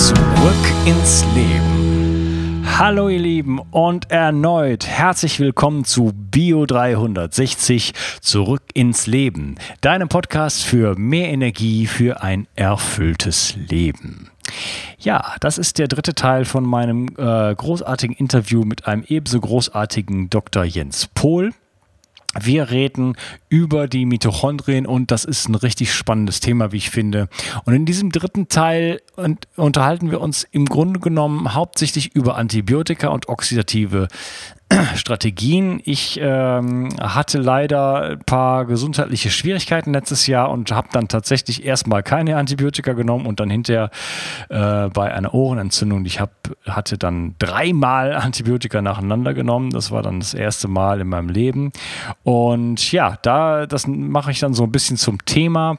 Zurück ins Leben. Hallo ihr Lieben und erneut herzlich willkommen zu Bio 360 Zurück ins Leben, deinem Podcast für mehr Energie für ein erfülltes Leben. Ja, das ist der dritte Teil von meinem äh, großartigen Interview mit einem ebenso großartigen Dr. Jens Pohl. Wir reden über die Mitochondrien und das ist ein richtig spannendes Thema, wie ich finde. Und in diesem dritten Teil unterhalten wir uns im Grunde genommen hauptsächlich über Antibiotika und oxidative Strategien. Ich ähm, hatte leider ein paar gesundheitliche Schwierigkeiten letztes Jahr und habe dann tatsächlich erstmal keine Antibiotika genommen und dann hinterher äh, bei einer Ohrenentzündung, ich hab, hatte dann dreimal Antibiotika nacheinander genommen. Das war dann das erste Mal in meinem Leben. Und ja, da das mache ich dann so ein bisschen zum Thema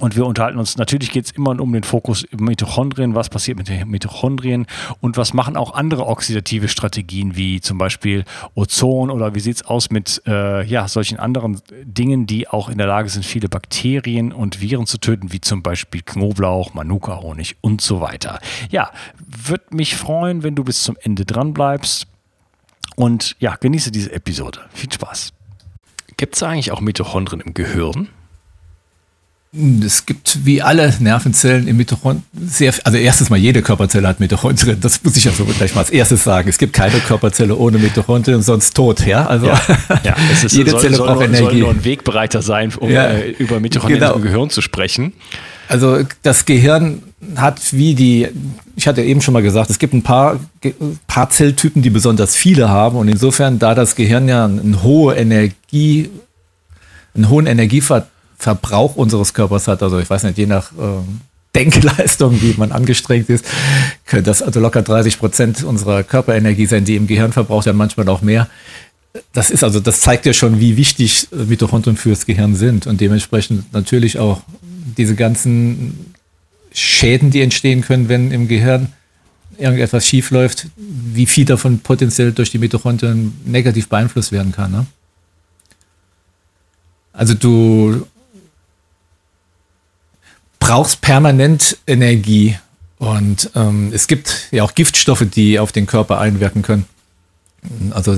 und wir unterhalten uns, natürlich geht es immer um den Fokus Mitochondrien, was passiert mit den Mitochondrien und was machen auch andere oxidative Strategien, wie zum Beispiel Ozon oder wie sieht es aus mit äh, ja, solchen anderen Dingen, die auch in der Lage sind, viele Bakterien und Viren zu töten, wie zum Beispiel Knoblauch, Manuka-Honig und so weiter. Ja, würde mich freuen, wenn du bis zum Ende dran bleibst und ja, genieße diese Episode. Viel Spaß. Gibt es eigentlich auch Mitochondrien im Gehirn? Es gibt wie alle Nervenzellen im Mitochondrien sehr, also erstens mal jede Körperzelle hat Mitochondrien, das muss ich ja so gleich mal als erstes sagen. Es gibt keine Körperzelle ohne Mitochondrien, sonst tot, ja. Also ja, ja ist, jede soll, Zelle soll braucht nur, Energie. Soll nur ein Wegbereiter sein, um ja, äh, über Mitochondrien genau. im Gehirn zu sprechen. Also das Gehirn hat wie die, ich hatte eben schon mal gesagt, es gibt ein paar, paar Zelltypen, die besonders viele haben und insofern, da das Gehirn ja eine hohe Energie, einen hohen Energievertrag Verbrauch unseres Körpers hat. Also ich weiß nicht, je nach äh, Denkleistung, wie man angestrengt ist, könnte das also locker 30 Prozent unserer Körperenergie sein, die im Gehirn verbraucht, ja manchmal auch mehr. Das ist also, das zeigt ja schon, wie wichtig Mitochondrien fürs Gehirn sind und dementsprechend natürlich auch diese ganzen Schäden, die entstehen können, wenn im Gehirn irgendetwas schief läuft, wie viel davon potenziell durch die Mitochondrien negativ beeinflusst werden kann. Ne? Also du brauchst permanent Energie. Und ähm, es gibt ja auch Giftstoffe, die auf den Körper einwirken können. Also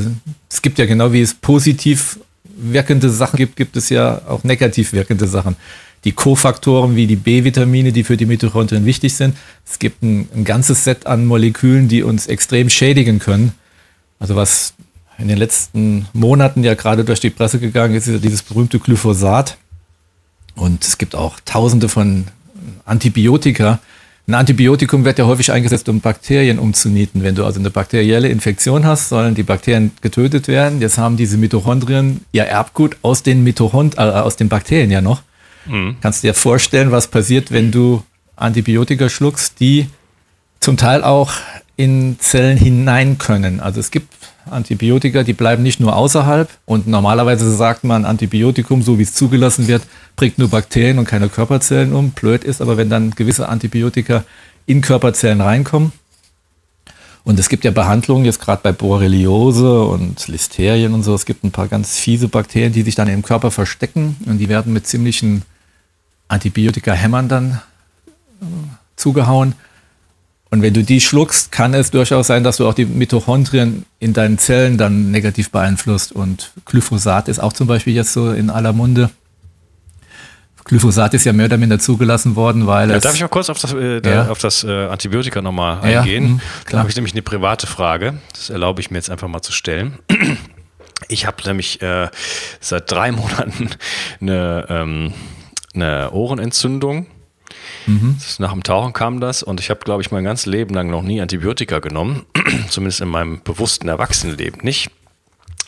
es gibt ja genau wie es positiv wirkende Sachen gibt, gibt es ja auch negativ wirkende Sachen. Die Kofaktoren wie die B-Vitamine, die für die Mitochondrien wichtig sind. Es gibt ein, ein ganzes Set an Molekülen, die uns extrem schädigen können. Also was in den letzten Monaten ja gerade durch die Presse gegangen ist, ist dieses berühmte Glyphosat. Und es gibt auch tausende von Antibiotika. Ein Antibiotikum wird ja häufig eingesetzt, um Bakterien umzunieten. Wenn du also eine bakterielle Infektion hast, sollen die Bakterien getötet werden. Jetzt haben diese Mitochondrien ihr Erbgut aus den Mitochond äh, aus den Bakterien ja noch. Mhm. Kannst du dir vorstellen, was passiert, wenn du Antibiotika schluckst, die zum Teil auch in Zellen hinein können. Also es gibt Antibiotika, die bleiben nicht nur außerhalb und normalerweise sagt man, Antibiotikum, so wie es zugelassen wird, bringt nur Bakterien und keine Körperzellen um. Blöd ist aber, wenn dann gewisse Antibiotika in Körperzellen reinkommen. Und es gibt ja Behandlungen, jetzt gerade bei Borreliose und Listerien und so, es gibt ein paar ganz fiese Bakterien, die sich dann im Körper verstecken und die werden mit ziemlichen Antibiotika-Hämmern dann äh, zugehauen. Und wenn du die schluckst, kann es durchaus sein, dass du auch die Mitochondrien in deinen Zellen dann negativ beeinflusst. Und Glyphosat ist auch zum Beispiel jetzt so in aller Munde. Glyphosat ist ja mehr oder minder zugelassen worden, weil ja, es. Darf ich mal kurz auf das, äh, ja. auf das äh, Antibiotika nochmal eingehen? Ja, mh, da habe ich nämlich eine private Frage. Das erlaube ich mir jetzt einfach mal zu stellen. Ich habe nämlich äh, seit drei Monaten eine, ähm, eine Ohrenentzündung Mhm. Nach dem Tauchen kam das und ich habe, glaube ich, mein ganzes Leben lang noch nie Antibiotika genommen, zumindest in meinem bewussten Erwachsenenleben nicht.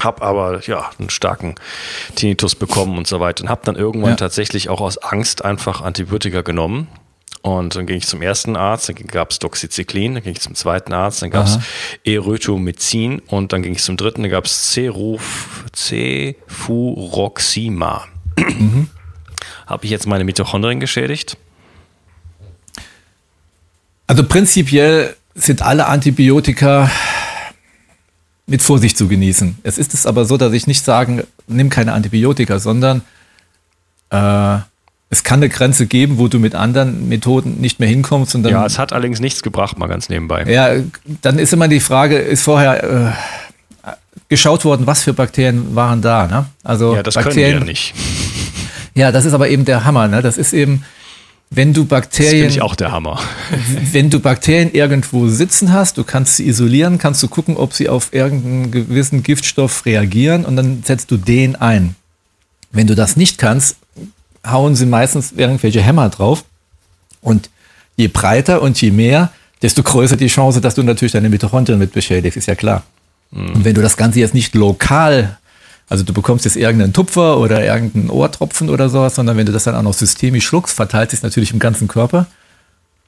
Hab aber ja einen starken Tinnitus bekommen und so weiter und habe dann irgendwann ja. tatsächlich auch aus Angst einfach Antibiotika genommen Und dann ging ich zum ersten Arzt, dann gab es Doxycyclin, dann ging ich zum zweiten Arzt, dann gab es Erythromycin und dann ging ich zum dritten, dann gab es Cefuroxima. Mhm. Habe ich jetzt meine Mitochondrien geschädigt? Also prinzipiell sind alle Antibiotika mit Vorsicht zu genießen. Es ist es aber so, dass ich nicht sagen, nimm keine Antibiotika, sondern äh, es kann eine Grenze geben, wo du mit anderen Methoden nicht mehr hinkommst. Und dann, ja, es hat allerdings nichts gebracht, mal ganz nebenbei. Ja, dann ist immer die Frage, ist vorher äh, geschaut worden, was für Bakterien waren da? Ne? Also ja, das Bakterien, können wir nicht. Ja, das ist aber eben der Hammer. Ne? Das ist eben, wenn du Bakterien. Das ich auch der Hammer. Wenn du Bakterien irgendwo sitzen hast, du kannst sie isolieren, kannst du gucken, ob sie auf irgendeinen gewissen Giftstoff reagieren und dann setzt du den ein. Wenn du das nicht kannst, hauen sie meistens irgendwelche Hämmer drauf. Und je breiter und je mehr, desto größer die Chance, dass du natürlich deine Mitochondrien mit beschädigst, ist ja klar. Mhm. Und wenn du das Ganze jetzt nicht lokal, also du bekommst jetzt irgendeinen Tupfer oder irgendeinen Ohrtropfen oder sowas, sondern wenn du das dann auch noch systemisch schluckst, verteilt sich natürlich im ganzen Körper.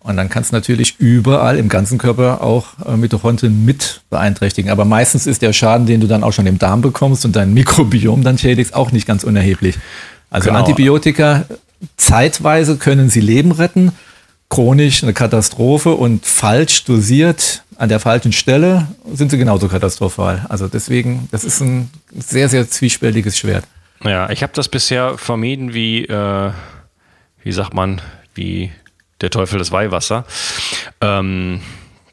Und dann kannst du natürlich überall im ganzen Körper auch äh, Mitochondrien mit beeinträchtigen. Aber meistens ist der Schaden, den du dann auch schon im Darm bekommst und dein Mikrobiom dann schädigst, auch nicht ganz unerheblich. Also genau. Antibiotika, zeitweise können sie Leben retten, chronisch eine Katastrophe und falsch dosiert an der falschen Stelle sind sie genauso katastrophal. Also deswegen, das ist ein sehr, sehr zwiespältiges Schwert. Ja, ich habe das bisher vermieden wie, äh, wie sagt man, wie der Teufel das Weihwasser. Ähm,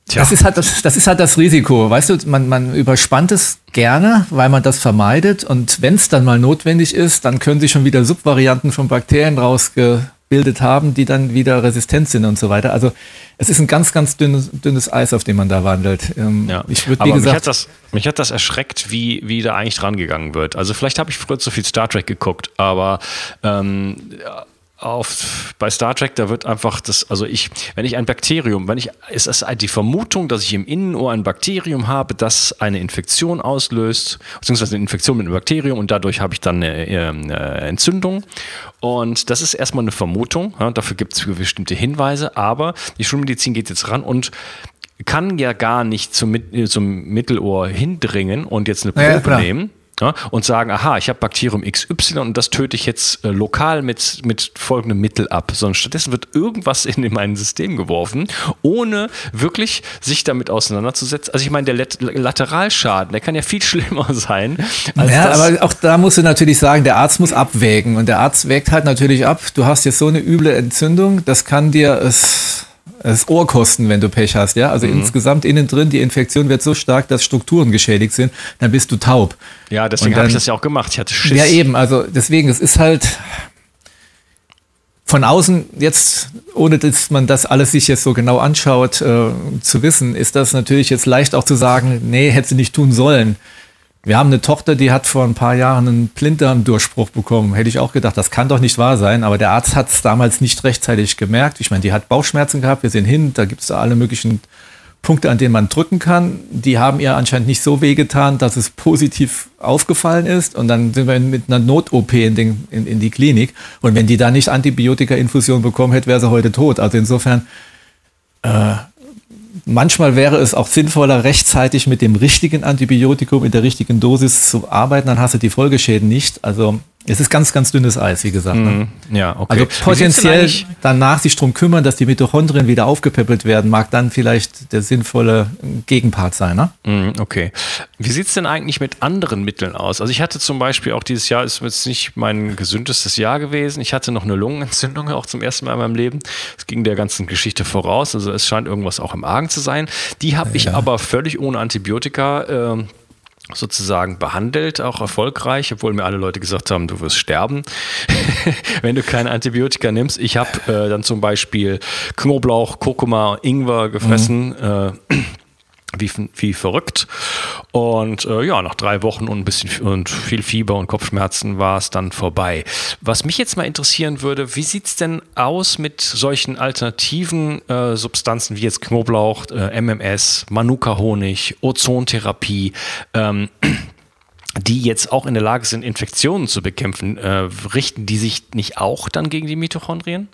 Tja. Das ist halt das, das ist halt das Risiko. Weißt du, man, man überspannt es gerne, weil man das vermeidet. Und wenn es dann mal notwendig ist, dann können sich schon wieder Subvarianten von Bakterien rausgebildet haben, die dann wieder resistent sind und so weiter. Also es ist ein ganz, ganz dünnes, dünnes Eis, auf dem man da wandelt. Ähm, ja. Ich würd, wie Aber gesagt, mich hat, das, mich hat das erschreckt, wie, wie da eigentlich dran gegangen wird. Also vielleicht habe ich früher zu viel Star Trek geguckt, aber ähm, auf, bei Star Trek, da wird einfach das, also ich, wenn ich ein Bakterium, wenn ich, ist es die Vermutung, dass ich im Innenohr ein Bakterium habe, das eine Infektion auslöst, beziehungsweise eine Infektion mit einem Bakterium und dadurch habe ich dann eine, eine Entzündung. Und das ist erstmal eine Vermutung, ja, dafür gibt es bestimmte Hinweise, aber die Schulmedizin geht jetzt ran und kann ja gar nicht zum, zum Mittelohr hindringen und jetzt eine Probe ja, nehmen ja, und sagen, aha, ich habe Bakterium XY und das töte ich jetzt äh, lokal mit, mit folgendem Mittel ab, sondern stattdessen wird irgendwas in mein System geworfen, ohne wirklich sich damit auseinanderzusetzen. Also ich meine, der Lat Lateralschaden, der kann ja viel schlimmer sein. ja, aber auch da musst du natürlich sagen, der Arzt muss abwägen und der Arzt wägt halt natürlich ab, du hast jetzt so eine üble Entzündung, das kann dir es das Ohr kosten, wenn du Pech hast, ja. Also mhm. insgesamt innen drin, die Infektion wird so stark, dass Strukturen geschädigt sind, dann bist du taub. Ja, deswegen habe ich das ja auch gemacht. Ich hatte Schiss. Ja, eben, also deswegen, es ist halt von außen jetzt, ohne dass man das alles sich jetzt so genau anschaut, äh, zu wissen, ist das natürlich jetzt leicht auch zu sagen, nee, hätte sie nicht tun sollen. Wir haben eine Tochter, die hat vor ein paar Jahren einen Blinddarmdurchbruch bekommen. Hätte ich auch gedacht, das kann doch nicht wahr sein. Aber der Arzt hat es damals nicht rechtzeitig gemerkt. Ich meine, die hat Bauchschmerzen gehabt. Wir sehen hin, da gibt es alle möglichen Punkte, an denen man drücken kann. Die haben ihr anscheinend nicht so wehgetan, dass es positiv aufgefallen ist. Und dann sind wir mit einer Not-OP in, in, in, die Klinik. Und wenn die da nicht Antibiotika-Infusion bekommen hätte, wäre sie heute tot. Also insofern äh, manchmal wäre es auch sinnvoller, rechtzeitig mit dem richtigen Antibiotikum in der richtigen Dosis zu arbeiten, dann hast du die Folgeschäden nicht. Also es ist ganz, ganz dünnes Eis, wie gesagt. Ne? Mhm. Ja, okay. Also potenziell danach sich darum kümmern, dass die Mitochondrien wieder aufgepäppelt werden, mag dann vielleicht der sinnvolle Gegenpart sein. Ne? Mhm, okay. Wie sieht es denn eigentlich mit anderen Mitteln aus? Also ich hatte zum Beispiel auch dieses Jahr, ist jetzt nicht mein gesündestes Jahr gewesen. Ich hatte noch eine Lungenentzündung auch zum ersten Mal in meinem Leben. Es ging der ganzen Geschichte voraus. Also es scheint irgendwas auch im Argen zu sein. Die habe ja. ich aber völlig ohne Antibiotika. Äh, sozusagen behandelt, auch erfolgreich, obwohl mir alle Leute gesagt haben, du wirst sterben, wenn du keine Antibiotika nimmst. Ich habe äh, dann zum Beispiel Knoblauch, Kurkuma, Ingwer gefressen. Mhm. Äh, wie, wie verrückt. Und äh, ja, nach drei Wochen und ein bisschen und viel Fieber und Kopfschmerzen war es dann vorbei. Was mich jetzt mal interessieren würde, wie sieht es denn aus mit solchen alternativen äh, Substanzen wie jetzt Knoblauch, äh, MMS, Manuka-Honig, Ozontherapie? Ähm, die jetzt auch in der Lage sind, Infektionen zu bekämpfen, äh, richten die sich nicht auch dann gegen die Mitochondrien?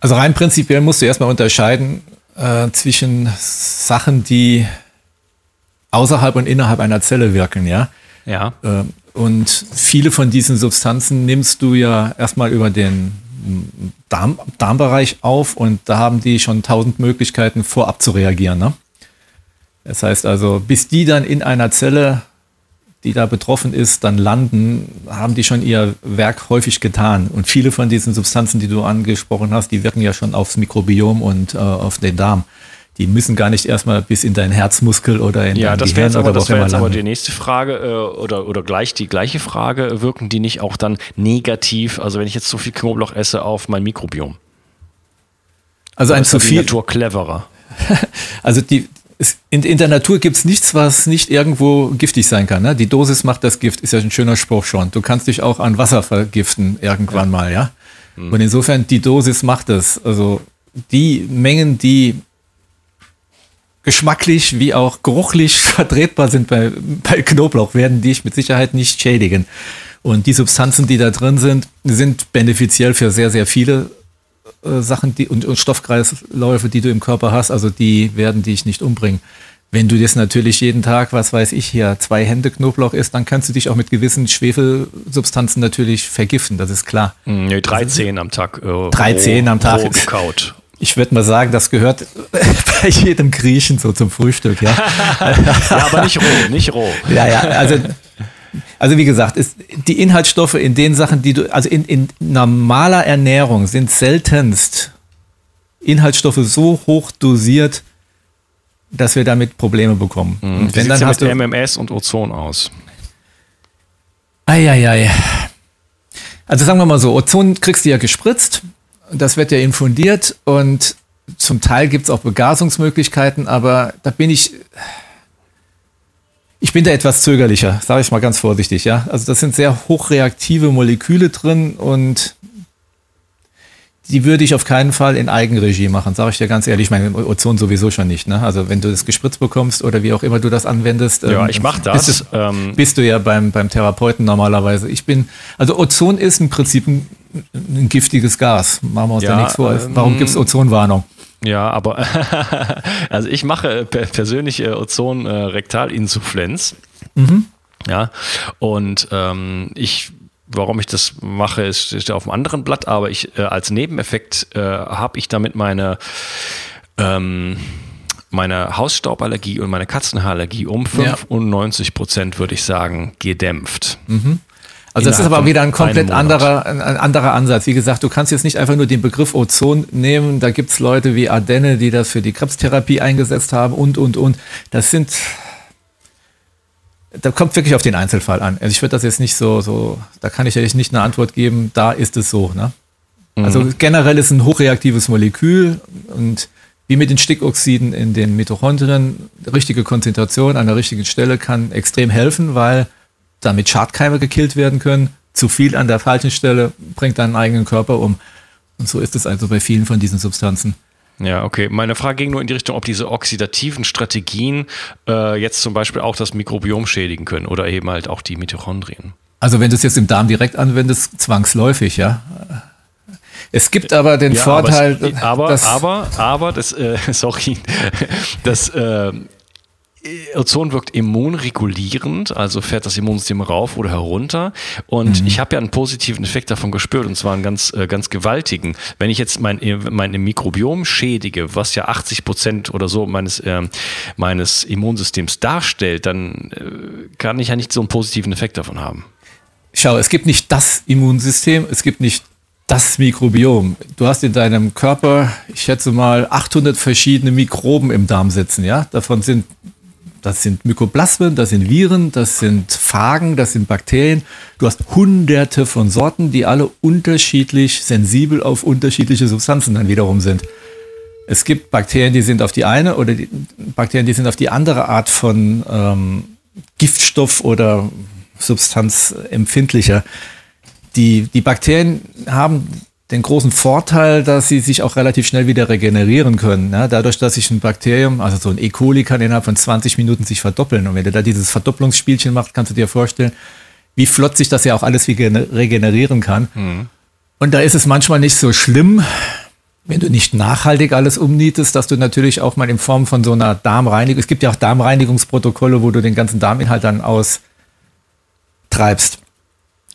Also rein prinzipiell musst du erstmal unterscheiden äh, zwischen Sachen, die außerhalb und innerhalb einer Zelle wirken, ja. Ja. Äh, und viele von diesen Substanzen nimmst du ja erstmal über den Darm, Darmbereich auf und da haben die schon tausend Möglichkeiten vorab zu reagieren. Ne? Das heißt also, bis die dann in einer Zelle, die da betroffen ist, dann landen, haben die schon ihr Werk häufig getan. Und viele von diesen Substanzen, die du angesprochen hast, die wirken ja schon aufs Mikrobiom und äh, auf den Darm die müssen gar nicht erstmal bis in deinen Herzmuskel oder in ja, dein das Gehirn aber, oder das wäre jetzt aber die nächste Frage äh, oder, oder gleich die gleiche Frage. Wirken die nicht auch dann negativ, also wenn ich jetzt so viel Knoblauch esse, auf mein Mikrobiom? Also ein Ist zu viel, Natur cleverer. also die, es, in, in der Natur gibt es nichts, was nicht irgendwo giftig sein kann. Ne? Die Dosis macht das Gift, ist ja ein schöner Spruch schon. Du kannst dich auch an Wasser vergiften irgendwann mal, ja. Und insofern, die Dosis macht es. Also die Mengen, die geschmacklich wie auch geruchlich vertretbar sind bei, bei Knoblauch, werden dich mit Sicherheit nicht schädigen. Und die Substanzen, die da drin sind, sind benefiziell für sehr, sehr viele äh, Sachen die, und, und Stoffkreisläufe, die du im Körper hast. Also die werden dich nicht umbringen. Wenn du das natürlich jeden Tag, was weiß ich hier, zwei Hände Knoblauch isst, dann kannst du dich auch mit gewissen Schwefelsubstanzen natürlich vergiften, das ist klar. Hm, Nee, 13 am Tag. Äh, 13 am Tag. Roh gekaut. Ich würde mal sagen, das gehört bei jedem Griechen so zum Frühstück, ja. Ja, aber nicht roh, nicht roh. Ja, ja, also, also wie gesagt, ist, die Inhaltsstoffe in den Sachen, die du, also in, in normaler Ernährung sind seltenst Inhaltsstoffe so hoch dosiert, dass wir damit Probleme bekommen. Wie Und wenn sieht dann ja hast mit du, MMS und Ozon aus? Eieiei. Also sagen wir mal so, Ozon kriegst du ja gespritzt, das wird ja infundiert und zum Teil gibt es auch Begasungsmöglichkeiten, aber da bin ich, ich bin da etwas zögerlicher, sage ich mal ganz vorsichtig, ja. Also das sind sehr hochreaktive Moleküle drin und die würde ich auf keinen Fall in Eigenregie machen, sage ich dir ganz ehrlich. Ich meine, Ozon sowieso schon nicht. Ne? Also wenn du das gespritzt bekommst oder wie auch immer du das anwendest. Ja, ähm, ich mach bist das. du- Ähm, bist du ja beim, beim Therapeuten normalerweise. Ich bin, also Ozon ist im Prinzip ein, ein giftiges Gas. Machen wir uns Ja, da nichts vor. ähm, Warum gibt es Ozonwarnung? Ja, aber also ich mache per- persönlich äh, Ozon-Rektalinsuffizienz. Ja, und ähm, ich, warum ich das mache, ist, ja auf einem anderen Blatt, aber ich äh, als Nebeneffekt äh, habe ich damit meine ähm, meine Hausstauballergie und meine Katzenhaarallergie um Ja. 95 Prozent, würde ich sagen, gedämpft. Also das ist aber wieder ein komplett anderer, ein, anderer Ansatz. Wie gesagt, du kannst jetzt nicht einfach nur den Begriff Ozon nehmen. Da gibt es Leute wie Ardenne, die das für die Krebstherapie eingesetzt haben und, und, und. Das sind, da kommt wirklich auf den Einzelfall an. Also ich würde das jetzt nicht so, so, da kann ich ja nicht eine Antwort geben, da ist es so. Ne? Also generell ist ein hochreaktives Molekül und wie mit den Stickoxiden in den Mitochondrien, richtige Konzentration an der richtigen Stelle kann extrem helfen, weil damit Schadkeime gekillt werden können. Zu viel an der falschen Stelle bringt deinen eigenen Körper um. Und so ist es also bei vielen von diesen Substanzen. Ja, okay. Meine Frage ging nur in die Richtung, ob diese oxidativen Strategien äh, jetzt zum Beispiel auch das Mikrobiom schädigen können oder eben halt auch die Mitochondrien. Also wenn du es jetzt im Darm direkt anwendest, zwangsläufig, ja. Es gibt aber den Ja, Vorteil, aber, aber, dass, aber, aber, das, äh, sorry, das äh, Ozon wirkt immunregulierend, also fährt das Immunsystem rauf oder herunter. Und ich habe ja einen positiven Effekt davon gespürt, und zwar einen ganz, äh, ganz gewaltigen. Wenn ich jetzt mein, mein Mikrobiom schädige, was ja 80 Prozent oder so meines, äh, meines Immunsystems darstellt, dann äh, kann ich ja nicht so einen positiven Effekt davon haben. Schau, es gibt nicht das Immunsystem, es gibt nicht das Mikrobiom. Du hast in deinem Körper, ich schätze mal, 800 verschiedene Mikroben im Darm sitzen, ja? Davon sind, das sind Mykoplasmen, das sind Viren, das sind Phagen, das sind Bakterien. Du hast hunderte von Sorten, die alle unterschiedlich sensibel auf unterschiedliche Substanzen dann wiederum sind. Es gibt Bakterien, die sind auf die eine oder die Bakterien, die sind auf die andere Art von ähm, Giftstoff oder Substanz empfindlicher. Die, die Bakterien haben den großen Vorteil, dass sie sich auch relativ schnell wieder regenerieren können. Ja, dadurch, dass sich ein Bakterium, also so ein E. coli, kann innerhalb von 20 Minuten sich verdoppeln. Und wenn du da dieses Verdopplungsspielchen machst, kannst du dir vorstellen, wie flott sich das ja auch alles wieder regenerieren kann. Und da ist es manchmal nicht so schlimm, wenn du nicht nachhaltig alles umnietest, dass du natürlich auch mal in Form von so einer Darmreinigung, es gibt ja auch Darmreinigungsprotokolle, wo du den ganzen Darminhalt dann austreibst.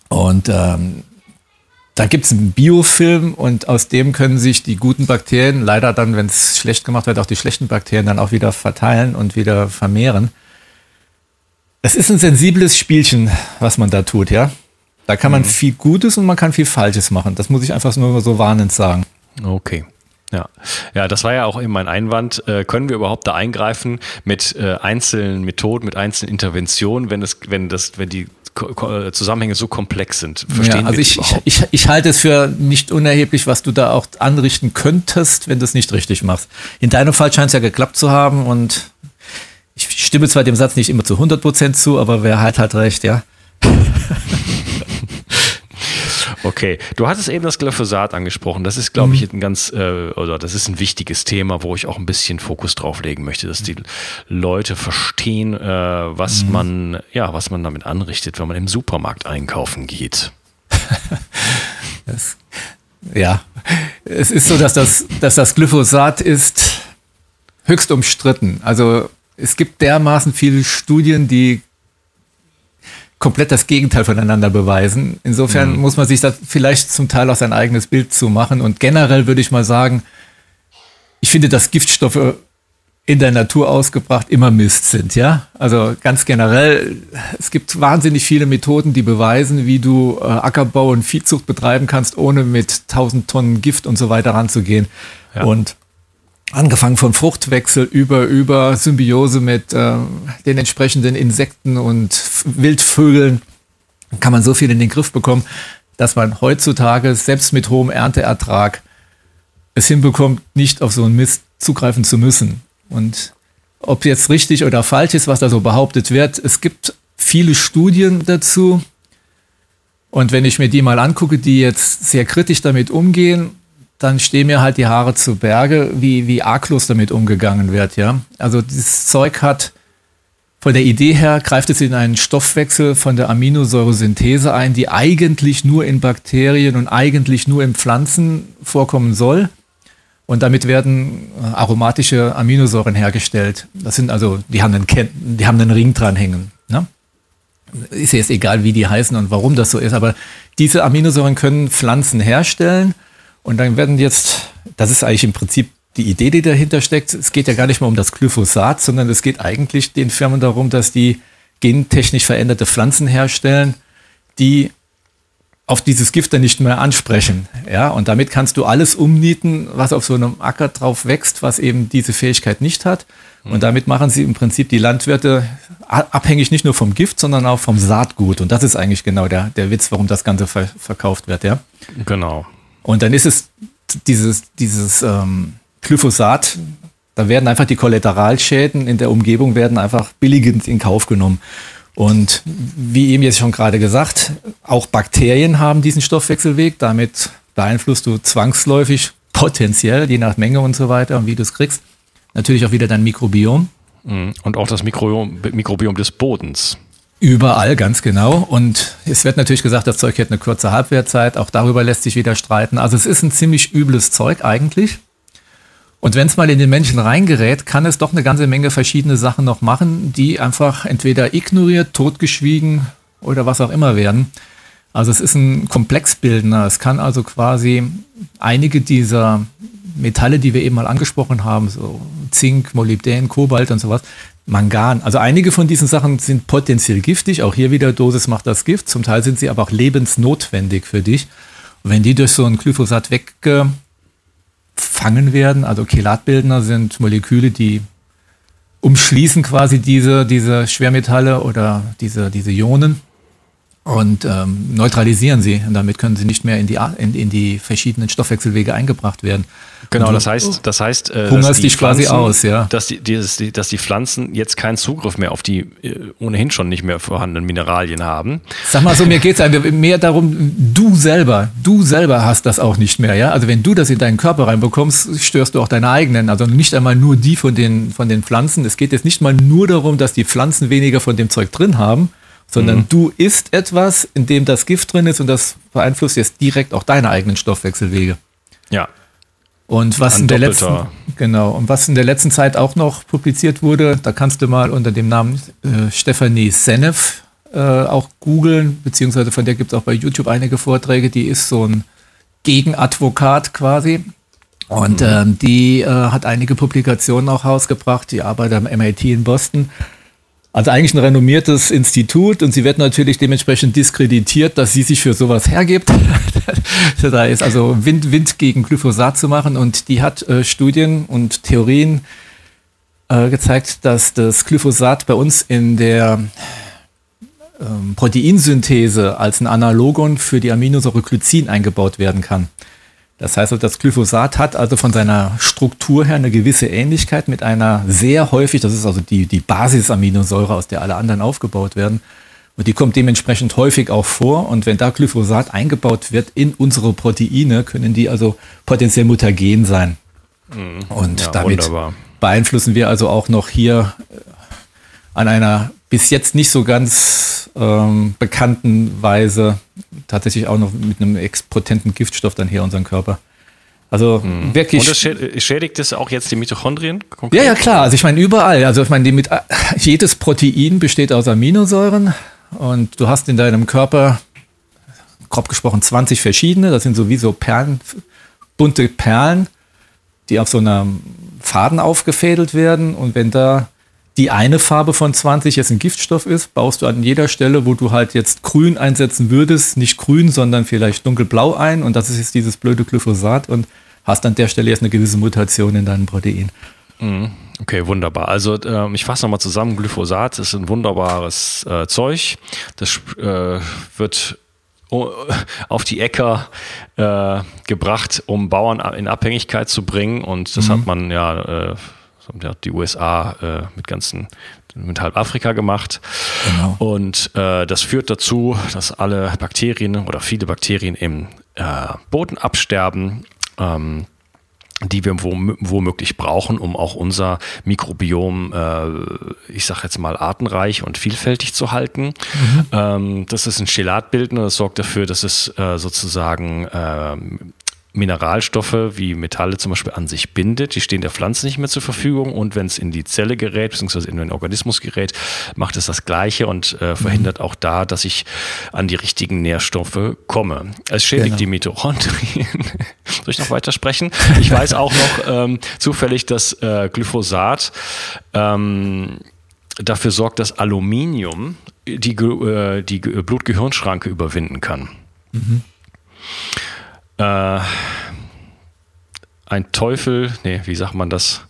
Und ähm, da gibt es einen Biofilm und aus dem können sich die guten Bakterien, leider dann, wenn es schlecht gemacht wird, auch die schlechten Bakterien dann auch wieder verteilen und wieder vermehren. Es ist ein sensibles Spielchen, was man da tut, ja. Da kann man mhm. viel Gutes und man kann viel Falsches machen. Das muss ich einfach nur so warnend sagen. Okay. Ja, ja, das war ja auch eben mein Einwand. Äh, können wir überhaupt da eingreifen mit äh, einzelnen Methoden, mit einzelnen Interventionen, wenn es, wenn das, wenn die Zusammenhänge so komplex sind? Verstehen ja, also ich, ich, ich, ich halte es für nicht unerheblich, was du da auch anrichten könntest, wenn du es nicht richtig machst. In deinem Fall scheint es ja geklappt zu haben und ich stimme zwar dem Satz nicht immer zu 100 Prozent zu, aber wer hat halt recht, ja. Okay, du hattest eben das Glyphosat angesprochen. Das ist, glaube mhm. ich, ein ganz, äh, oder das ist ein wichtiges Thema, wo ich auch ein bisschen Fokus drauf legen möchte, dass die Leute verstehen, äh, was mhm. man, ja, was man damit anrichtet, wenn man im Supermarkt einkaufen geht. das, ja, es ist so, dass das, dass das Glyphosat ist höchst umstritten. Also es gibt dermaßen viele Studien, die komplett das Gegenteil voneinander beweisen. Insofern mhm. muss man sich da vielleicht zum Teil auch sein eigenes Bild zu machen. Und generell würde ich mal sagen, ich finde, dass Giftstoffe in der Natur ausgebracht immer Mist sind, ja. Also ganz generell, es gibt wahnsinnig viele Methoden, die beweisen, wie du äh, Ackerbau und Viehzucht betreiben kannst, ohne mit 1000 Tonnen Gift und so weiter ranzugehen. Ja. Und angefangen von Fruchtwechsel über, über Symbiose mit äh, den entsprechenden Insekten und Wildvögeln, kann man so viel in den Griff bekommen, dass man heutzutage selbst mit hohem Ernteertrag es hinbekommt, nicht auf so einen Mist zugreifen zu müssen. Und ob jetzt richtig oder falsch ist, was da so behauptet wird, es gibt viele Studien dazu. Und wenn ich mir die mal angucke, die jetzt sehr kritisch damit umgehen, dann stehen mir halt die Haare zu Berge, wie, wie arglos damit umgegangen wird, ja. Also dieses Zeug hat von der Idee her greift es in einen Stoffwechsel von der Aminosäuresynthese ein, die eigentlich nur in Bakterien und eigentlich nur in Pflanzen vorkommen soll. Und damit werden äh, aromatische Aminosäuren hergestellt. Das sind also, die haben einen, die haben einen Ring dranhängen. Ne? Ist jetzt egal, wie die heißen und warum das so ist, aber diese Aminosäuren können Pflanzen herstellen und dann werden jetzt, das ist eigentlich im Prinzip die Idee, die dahinter steckt. Es geht ja gar nicht mehr um das Glyphosat, sondern es geht eigentlich den Firmen darum, dass die gentechnisch veränderte Pflanzen herstellen, die auf dieses Gift dann nicht mehr ansprechen. Ja, und damit kannst du alles umnieten, was auf so einem Acker drauf wächst, was eben diese Fähigkeit nicht hat. Und damit machen sie im Prinzip die Landwirte abhängig nicht nur vom Gift, sondern auch vom Saatgut. Und das ist eigentlich genau der, der Witz, warum das Ganze ver verkauft wird, ja. Genau. Und dann ist es dieses, dieses ähm, Glyphosat, da werden einfach die Kollateralschäden in der Umgebung werden einfach billigend in Kauf genommen. Und wie eben jetzt schon gerade gesagt, auch Bakterien haben diesen Stoffwechselweg. Damit beeinflusst du zwangsläufig potenziell, je nach Menge und so weiter und wie du es kriegst, natürlich auch wieder dein Mikrobiom. Mhm. Und auch das Mikrobiom, Mikrobiom des Bodens. Überall, ganz genau. Und es wird natürlich gesagt, das Zeug hätte eine kurze Halbwertzeit. Auch darüber lässt sich wieder streiten. Also es ist ein ziemlich übles Zeug eigentlich. Und wenn es mal in den Menschen reingerät, kann es doch eine ganze Menge verschiedene Sachen noch machen, die einfach entweder ignoriert, totgeschwiegen oder was auch immer werden. Also es ist ein Komplexbildner. Es kann also quasi einige dieser Metalle, die wir eben mal angesprochen haben, so Zink, Molybdän, Kobalt und sowas, Mangan. Also einige von diesen Sachen sind potenziell giftig. Auch hier wieder Dosis macht das Gift. Zum Teil sind sie aber auch lebensnotwendig für dich. Und wenn die durch so ein Glyphosat weggefangen werden, also Chelatbildner sind Moleküle, die umschließen quasi diese, diese Schwermetalle oder diese, diese Ionen und ähm, neutralisieren sie. Und damit können sie nicht mehr in die, in, in die verschiedenen Stoffwechselwege eingebracht werden. Genau, das heißt, das heißt, äh, hungerst dich quasi aus, ja. Dass die, dieses, die, dass die Pflanzen jetzt keinen Zugriff mehr auf die äh, ohnehin schon nicht mehr vorhandenen Mineralien haben. Sag mal so, mir geht es mehr darum, du selber, du selber hast das auch nicht mehr, ja. Also wenn du das in deinen Körper reinbekommst, störst du auch deine eigenen, also nicht einmal nur die von den, von den Pflanzen. Es geht jetzt nicht mal nur darum, dass die Pflanzen weniger von dem Zeug drin haben, sondern mhm. du isst etwas, in dem das Gift drin ist und das beeinflusst jetzt direkt auch deine eigenen Stoffwechselwege. Ja. Und was in der letzten, genau, und was in der letzten Zeit auch noch publiziert wurde, da kannst du mal unter dem Namen äh, Stephanie Seneff äh, auch googeln, beziehungsweise von der gibt es auch bei YouTube einige Vorträge, die ist so ein Gegenadvokat quasi. Und mhm. ähm, die äh, hat einige Publikationen auch rausgebracht. Die arbeitet am MIT in Boston. Also eigentlich ein renommiertes Institut und sie wird natürlich dementsprechend diskreditiert, dass sie sich für sowas hergibt. da ist also Wind, Wind gegen Glyphosat zu machen und die hat äh, Studien und Theorien äh, gezeigt, dass das Glyphosat bei uns in der ähm, Proteinsynthese als ein Analogon für die Aminosäure Glycin eingebaut werden kann. Das heißt, das Glyphosat hat also von seiner Struktur her eine gewisse Ähnlichkeit mit einer sehr häufig, das ist also die, die Basisaminosäure, aus der alle anderen aufgebaut werden. Und die kommt dementsprechend häufig auch vor. Und wenn da Glyphosat eingebaut wird in unsere Proteine, können die also potenziell mutagen sein. Mhm. Und ja, damit wunderbar. beeinflussen wir also auch noch hier äh, an einer bis jetzt nicht so ganz ähm, bekannten Weise tatsächlich auch noch mit einem expotenten Giftstoff dann hier unseren Körper. Also mhm. wirklich. Und das schädigt das auch jetzt die Mitochondrien? Konkret? Ja, ja, klar. Also ich meine überall. Also ich meine, mit, jedes Protein besteht aus Aminosäuren und du hast in deinem Körper, grob gesprochen, 20 verschiedene. Das sind sowieso Perlen, bunte Perlen, die auf so einem Faden aufgefädelt werden. Und wenn da die eine Farbe von 20 jetzt ein Giftstoff ist, baust du an jeder Stelle, wo du halt jetzt grün einsetzen würdest, nicht grün, sondern vielleicht dunkelblau ein und das ist jetzt dieses blöde Glyphosat und hast an der Stelle jetzt eine gewisse Mutation in deinem Protein. Mhm. Okay, wunderbar. Also äh, ich fasse nochmal zusammen. Glyphosat ist ein wunderbares äh, Zeug. Das äh, wird auf die Äcker äh, gebracht, um Bauern in Abhängigkeit zu bringen. Und das mhm. hat man ja äh, das haben die USA äh, mit ganzen mit halb Afrika gemacht. Genau. Und äh, das führt dazu, dass alle Bakterien oder viele Bakterien im äh, Boden absterben. Ähm, die wir womöglich brauchen, um auch unser Mikrobiom, äh, ich sage jetzt mal, artenreich und vielfältig zu halten. Mhm. Ähm, das ist ein Chelatbilden und das sorgt dafür, dass es äh, sozusagen äh, Mineralstoffe wie Metalle zum Beispiel an sich bindet. Die stehen der Pflanze nicht mehr zur Verfügung und wenn es in die Zelle gerät, beziehungsweise in den Organismus gerät, macht es das Gleiche und äh, verhindert auch da, dass ich an die richtigen Nährstoffe komme. Es schädigt genau. die Mitochondrien. Soll ich noch weitersprechen? Ich weiß auch noch ähm, zufällig, dass äh, Glyphosat ähm, dafür sorgt, dass Aluminium die, äh, die Blut-Gehirn-Schranke überwinden kann. Mhm äh, ein Teufel, nee, wie sagt man das?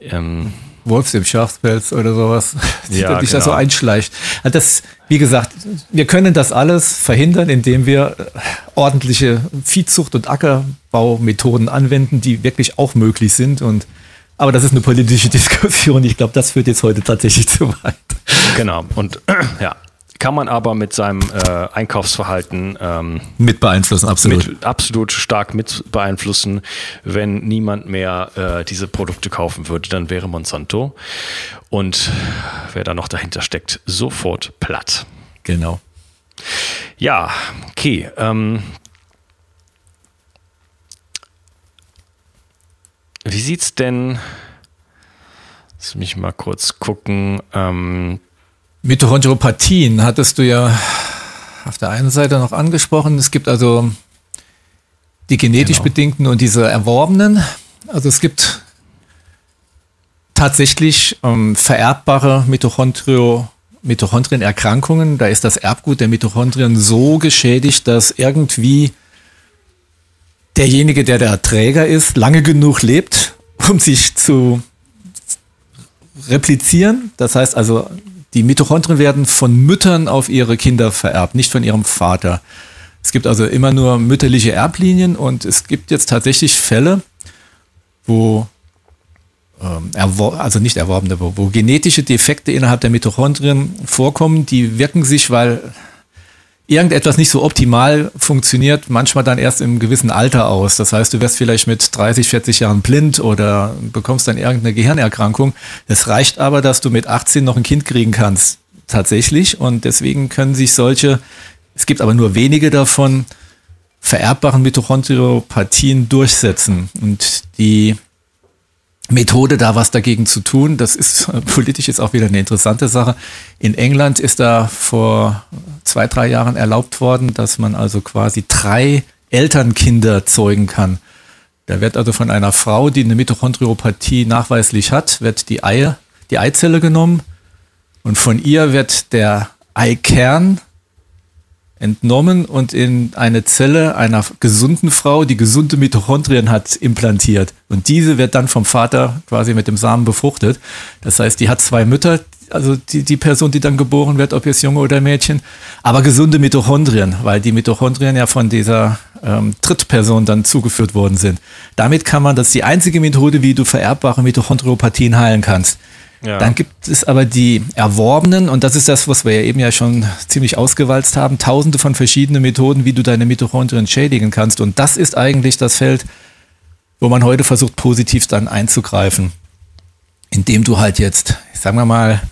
Ähm, Wolfs im Schafspelz oder sowas, ja, sich genau. da so einschleicht. Also das, wie gesagt, wir können das alles verhindern, indem wir äh, ordentliche Viehzucht- und Ackerbaumethoden anwenden, die wirklich auch möglich sind. Und aber das ist eine politische Diskussion. Ich glaube, das führt jetzt heute tatsächlich zu weit. Genau. Und ja, kann man aber mit seinem äh, Einkaufsverhalten ähm, mit beeinflussen, absolut. Mit, absolut stark mit beeinflussen. Wenn niemand mehr äh, diese Produkte kaufen würde, dann wäre Monsanto und wer da noch dahinter steckt, sofort platt. Genau. Ja, okay. Ähm, wie sieht's denn? Lass mich mal kurz gucken. Ähm, Mitochondriopathien hattest du ja auf der einen Seite noch angesprochen. Es gibt also die genetisch genau. bedingten und diese erworbenen. Also es gibt tatsächlich ähm, vererbbare Mitochondrio, Mitochondrienerkrankungen. Da ist das Erbgut der Mitochondrien so geschädigt, dass irgendwie derjenige, der der Träger ist, lange genug lebt, um sich zu replizieren. Das heißt also, die Mitochondrien werden von Müttern auf ihre Kinder vererbt, nicht von ihrem Vater. Es gibt also immer nur mütterliche Erblinien und es gibt jetzt tatsächlich Fälle, wo ähm, also nicht erworbene, wo, wo genetische Defekte innerhalb der Mitochondrien vorkommen, die wirken sich, weil irgendetwas nicht so optimal funktioniert, manchmal dann erst im gewissen Alter aus. Das heißt, du wirst vielleicht mit 30, 40 Jahren blind oder bekommst dann irgendeine Gehirnerkrankung. Es reicht aber, dass du mit 18 noch ein Kind kriegen kannst. Tatsächlich. Und deswegen können sich solche, es gibt aber nur wenige davon, vererbbaren Mitochondriopathien durchsetzen. Und die Methode, da was dagegen zu tun, das ist politisch jetzt auch wieder eine interessante Sache. In England ist da vor zwei, drei Jahren erlaubt worden, dass man also quasi drei Elternkinder zeugen kann. Da wird also von einer Frau, die eine Mitochondriopathie nachweislich hat, wird die Ei, die Eizelle genommen und von ihr wird der Eikern entnommen und in eine Zelle einer gesunden Frau, die gesunde Mitochondrien hat, implantiert. Und diese wird dann vom Vater quasi mit dem Samen befruchtet. Das heißt, die hat zwei Mütter, also die, die Person, die dann geboren wird, ob jetzt Junge oder Mädchen, aber gesunde Mitochondrien, weil die Mitochondrien ja von dieser ähm, Drittperson dann zugeführt worden sind. Damit kann man, das ist die einzige Methode, wie du vererbbare Mitochondriopathien heilen kannst. Ja. Dann gibt es aber die erworbenen, und das ist das, was wir ja eben ja schon ziemlich ausgewalzt haben, tausende von verschiedenen Methoden, wie du deine Mitochondrien schädigen kannst. Und das ist eigentlich das Feld, wo man heute versucht, positiv dann einzugreifen. Indem du halt jetzt, sagen wir mal,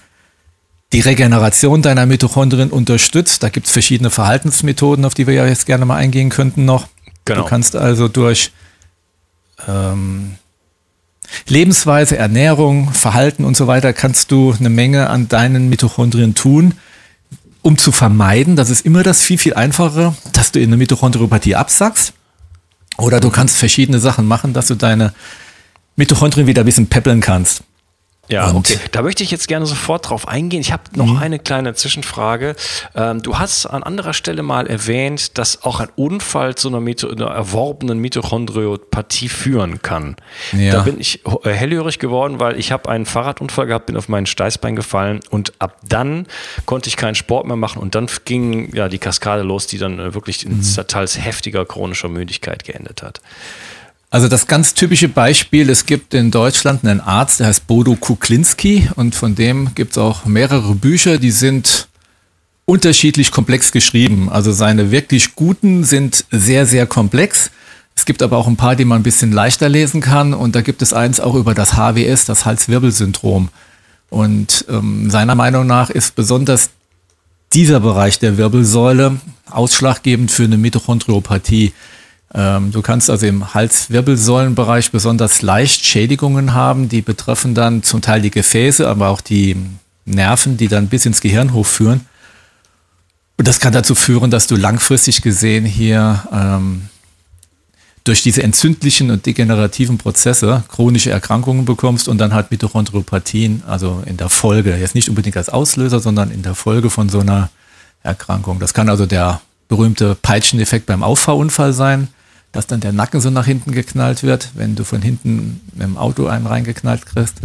die Regeneration deiner Mitochondrien unterstützt. Da gibt es verschiedene Verhaltensmethoden, auf die wir ja jetzt gerne mal eingehen könnten noch. Genau. Du kannst also durch ähm, Lebensweise, Ernährung, Verhalten und so weiter kannst du eine Menge an deinen Mitochondrien tun, um zu vermeiden, das ist immer das viel, viel einfacher, dass du in eine Mitochondriopathie absackst. Oder du kannst verschiedene Sachen machen, dass du deine Mitochondrien wieder ein bisschen peppeln kannst. Ja, und okay. Da möchte ich jetzt gerne sofort drauf eingehen. Ich habe noch mhm. eine kleine Zwischenfrage. Ähm, du hast an anderer Stelle mal erwähnt, dass auch ein Unfall zu einer, Mito einer erworbenen Mitochondriopathie führen kann. Ja. Da bin ich äh, hellhörig geworden, weil ich habe einen Fahrradunfall gehabt, bin auf mein Steißbein gefallen und ab dann konnte ich keinen Sport mehr machen und dann ging ja die Kaskade los, die dann äh, wirklich in mhm. teils heftiger chronischer Müdigkeit geendet hat. Also das ganz typische Beispiel, es gibt in Deutschland einen Arzt, der heißt Bodo Kuklinski und von dem gibt es auch mehrere Bücher, die sind unterschiedlich komplex geschrieben. Also seine wirklich guten sind sehr, sehr komplex. Es gibt aber auch ein paar, die man ein bisschen leichter lesen kann und da gibt es eins auch über das HWS, das Hals-Wirbel-Syndrom. Und ähm, seiner Meinung nach ist besonders dieser Bereich der Wirbelsäule ausschlaggebend für eine Mitochondriopathie. Ähm, du kannst also im Halswirbelsäulenbereich besonders leicht Schädigungen haben, die betreffen dann zum Teil die Gefäße, aber auch die Nerven, die dann bis ins Gehirn hochführen. Und das kann dazu führen, dass du langfristig gesehen hier ähm, durch diese entzündlichen und degenerativen Prozesse chronische Erkrankungen bekommst und dann halt Mitochondriopathien, also in der Folge, jetzt nicht unbedingt als Auslöser, sondern in der Folge von so einer Erkrankung. Das kann also der berühmte Peitscheneffekt beim Auffahrunfall sein dass dann der Nacken so nach hinten geknallt wird, wenn du von hinten mit dem Auto einen reingeknallt kriegst.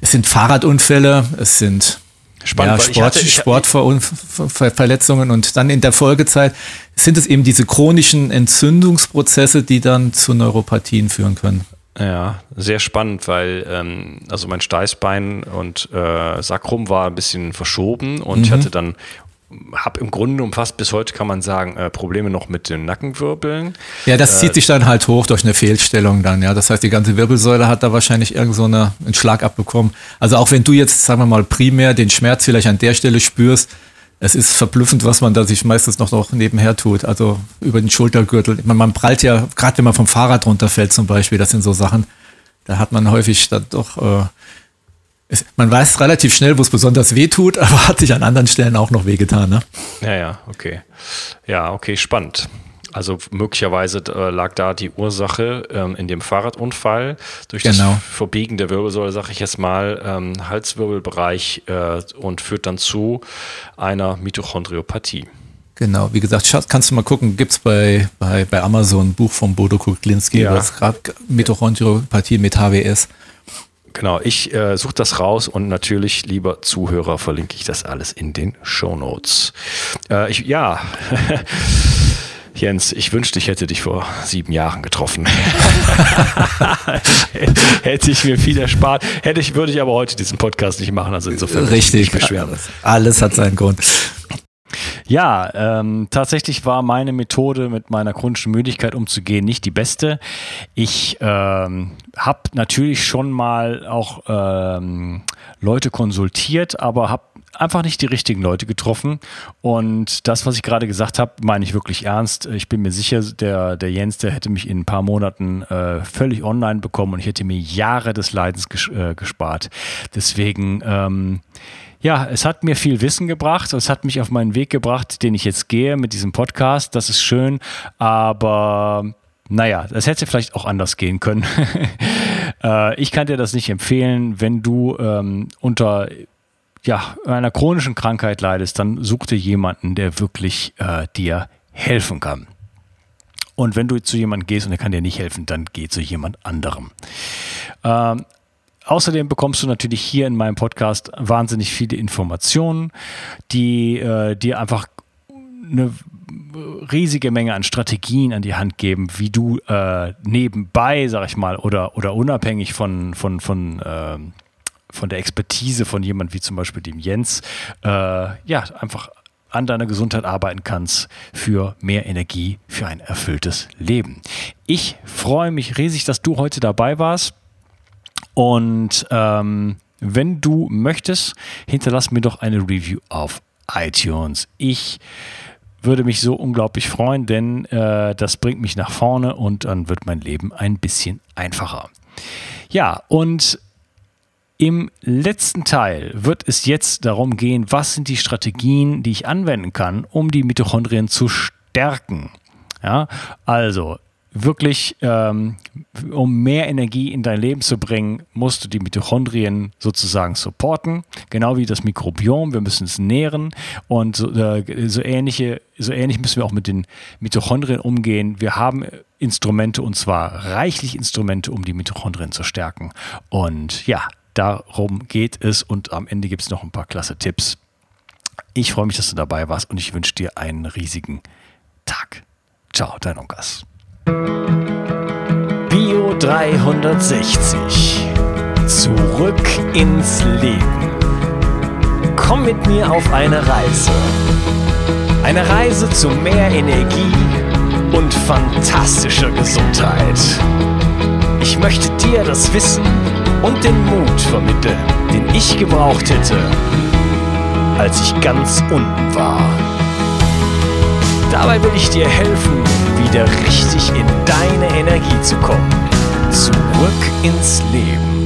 Es sind Fahrradunfälle, es sind Spannend, ja, Sport, Sportverletzungen und dann in der Folgezeit sind es eben diese chronischen Entzündungsprozesse, die dann zu Neuropathien führen können. Ja, sehr spannend, weil ähm, also mein Steißbein und äh, Sakrum war ein bisschen verschoben und mhm. ich hatte dann habe im Grunde um fast bis heute kann man sagen äh, Probleme noch mit den Nackenwirbeln. Ja, das äh, zieht sich dann halt hoch durch eine Fehlstellung dann, ja. Das heißt, die ganze Wirbelsäule hat da wahrscheinlich irgend so eine, einen Schlag abbekommen. Also auch wenn du jetzt, sagen wir mal, primär den Schmerz vielleicht an der Stelle spürst, es ist verblüffend, was man da sich meistens noch, noch nebenher tut. Also über den Schultergürtel. Man, man prallt ja, gerade wenn man vom Fahrrad runterfällt zum Beispiel, das sind so Sachen, da hat man häufig dann doch äh, es, man weiß relativ schnell, wo es besonders weh tut, aber hat sich an anderen Stellen auch noch wehgetan. Ne? Ja, ja, okay. Ja, okay, spannend. Also möglicherweise äh, lag da die Ursache ähm, in dem Fahrradunfall durch genau. das Verbiegen der Wirbelsäule, sage ich jetzt mal, ähm, Halswirbelbereich äh, und führt dann zu einer Mitochondriopathie. Genau, wie gesagt, kannst du mal gucken, gibt es bei, bei, bei Amazon ein Buch von Bodo Kuklinski ja. über das Mitochondriopathie mit HWS. Genau, ich äh, suche das raus und natürlich, lieber Zuhörer, verlinke ich das alles in den Show Notes. Äh, ich, ja, Jens, ich wünschte, ich hätte dich vor sieben Jahren getroffen. hätte ich mir viel erspart. Hätte ich, würde ich aber heute diesen Podcast nicht machen. Also insofern richtig beschweren. Alles hat seinen Grund. Ja, ähm, tatsächlich war meine Methode, mit meiner chronischen Müdigkeit umzugehen, nicht die beste. Ich ähm, habe natürlich schon mal auch ähm, Leute konsultiert, aber habe einfach nicht die richtigen Leute getroffen. Und das, was ich gerade gesagt habe, meine ich wirklich ernst. Ich bin mir sicher, der, der Jens, der hätte mich in ein paar Monaten äh, völlig online bekommen und ich hätte mir Jahre des Leidens ges äh, gespart. Deswegen, ähm, ja, es hat mir viel Wissen gebracht. Es hat mich auf meinen Weg gebracht, den ich jetzt gehe mit diesem Podcast. Das ist schön, aber naja, das hätte vielleicht auch anders gehen können. äh, ich kann dir das nicht empfehlen, wenn du ähm, unter ja, einer chronischen Krankheit leidest, dann such dir jemanden, der wirklich äh, dir helfen kann. Und wenn du zu jemandem gehst und er kann dir nicht helfen, dann geh zu jemand anderem. Ähm, außerdem bekommst du natürlich hier in meinem Podcast wahnsinnig viele Informationen, die äh, dir einfach eine riesige Menge an Strategien an die Hand geben, wie du äh, nebenbei, sag ich mal, oder, oder unabhängig von, von, von, äh, von der Expertise von jemand wie zum Beispiel dem Jens, äh, ja, einfach an deiner Gesundheit arbeiten kannst für mehr Energie, für ein erfülltes Leben. Ich freue mich riesig, dass du heute dabei warst und ähm, wenn du möchtest, hinterlass mir doch eine Review auf iTunes. Ich würde mich so unglaublich freuen, denn äh, das bringt mich nach vorne und dann wird mein Leben ein bisschen einfacher. Ja, und im letzten Teil wird es jetzt darum gehen, was sind die Strategien, die ich anwenden kann, um die Mitochondrien zu stärken. Ja, also wirklich, ähm, um mehr Energie in dein Leben zu bringen, musst du die Mitochondrien sozusagen supporten, genau wie das Mikrobiom. Wir müssen es nähren und so, äh, so, ähnliche, so ähnlich müssen wir auch mit den Mitochondrien umgehen. Wir haben Instrumente und zwar reichlich Instrumente, um die Mitochondrien zu stärken. Und ja, darum geht es und am Ende gibt es noch ein paar klasse Tipps. Ich freue mich, dass du dabei warst und ich wünsche dir einen riesigen Tag. Ciao, dein Onkas. Bio 360. Zurück ins Leben. Komm mit mir auf eine Reise. Eine Reise zu mehr Energie und fantastischer Gesundheit. Ich möchte dir das Wissen und den Mut vermitteln, den ich gebraucht hätte, als ich ganz unten war. Dabei will ich dir helfen, wieder richtig in deine Energie zu kommen. Zurück ins Leben.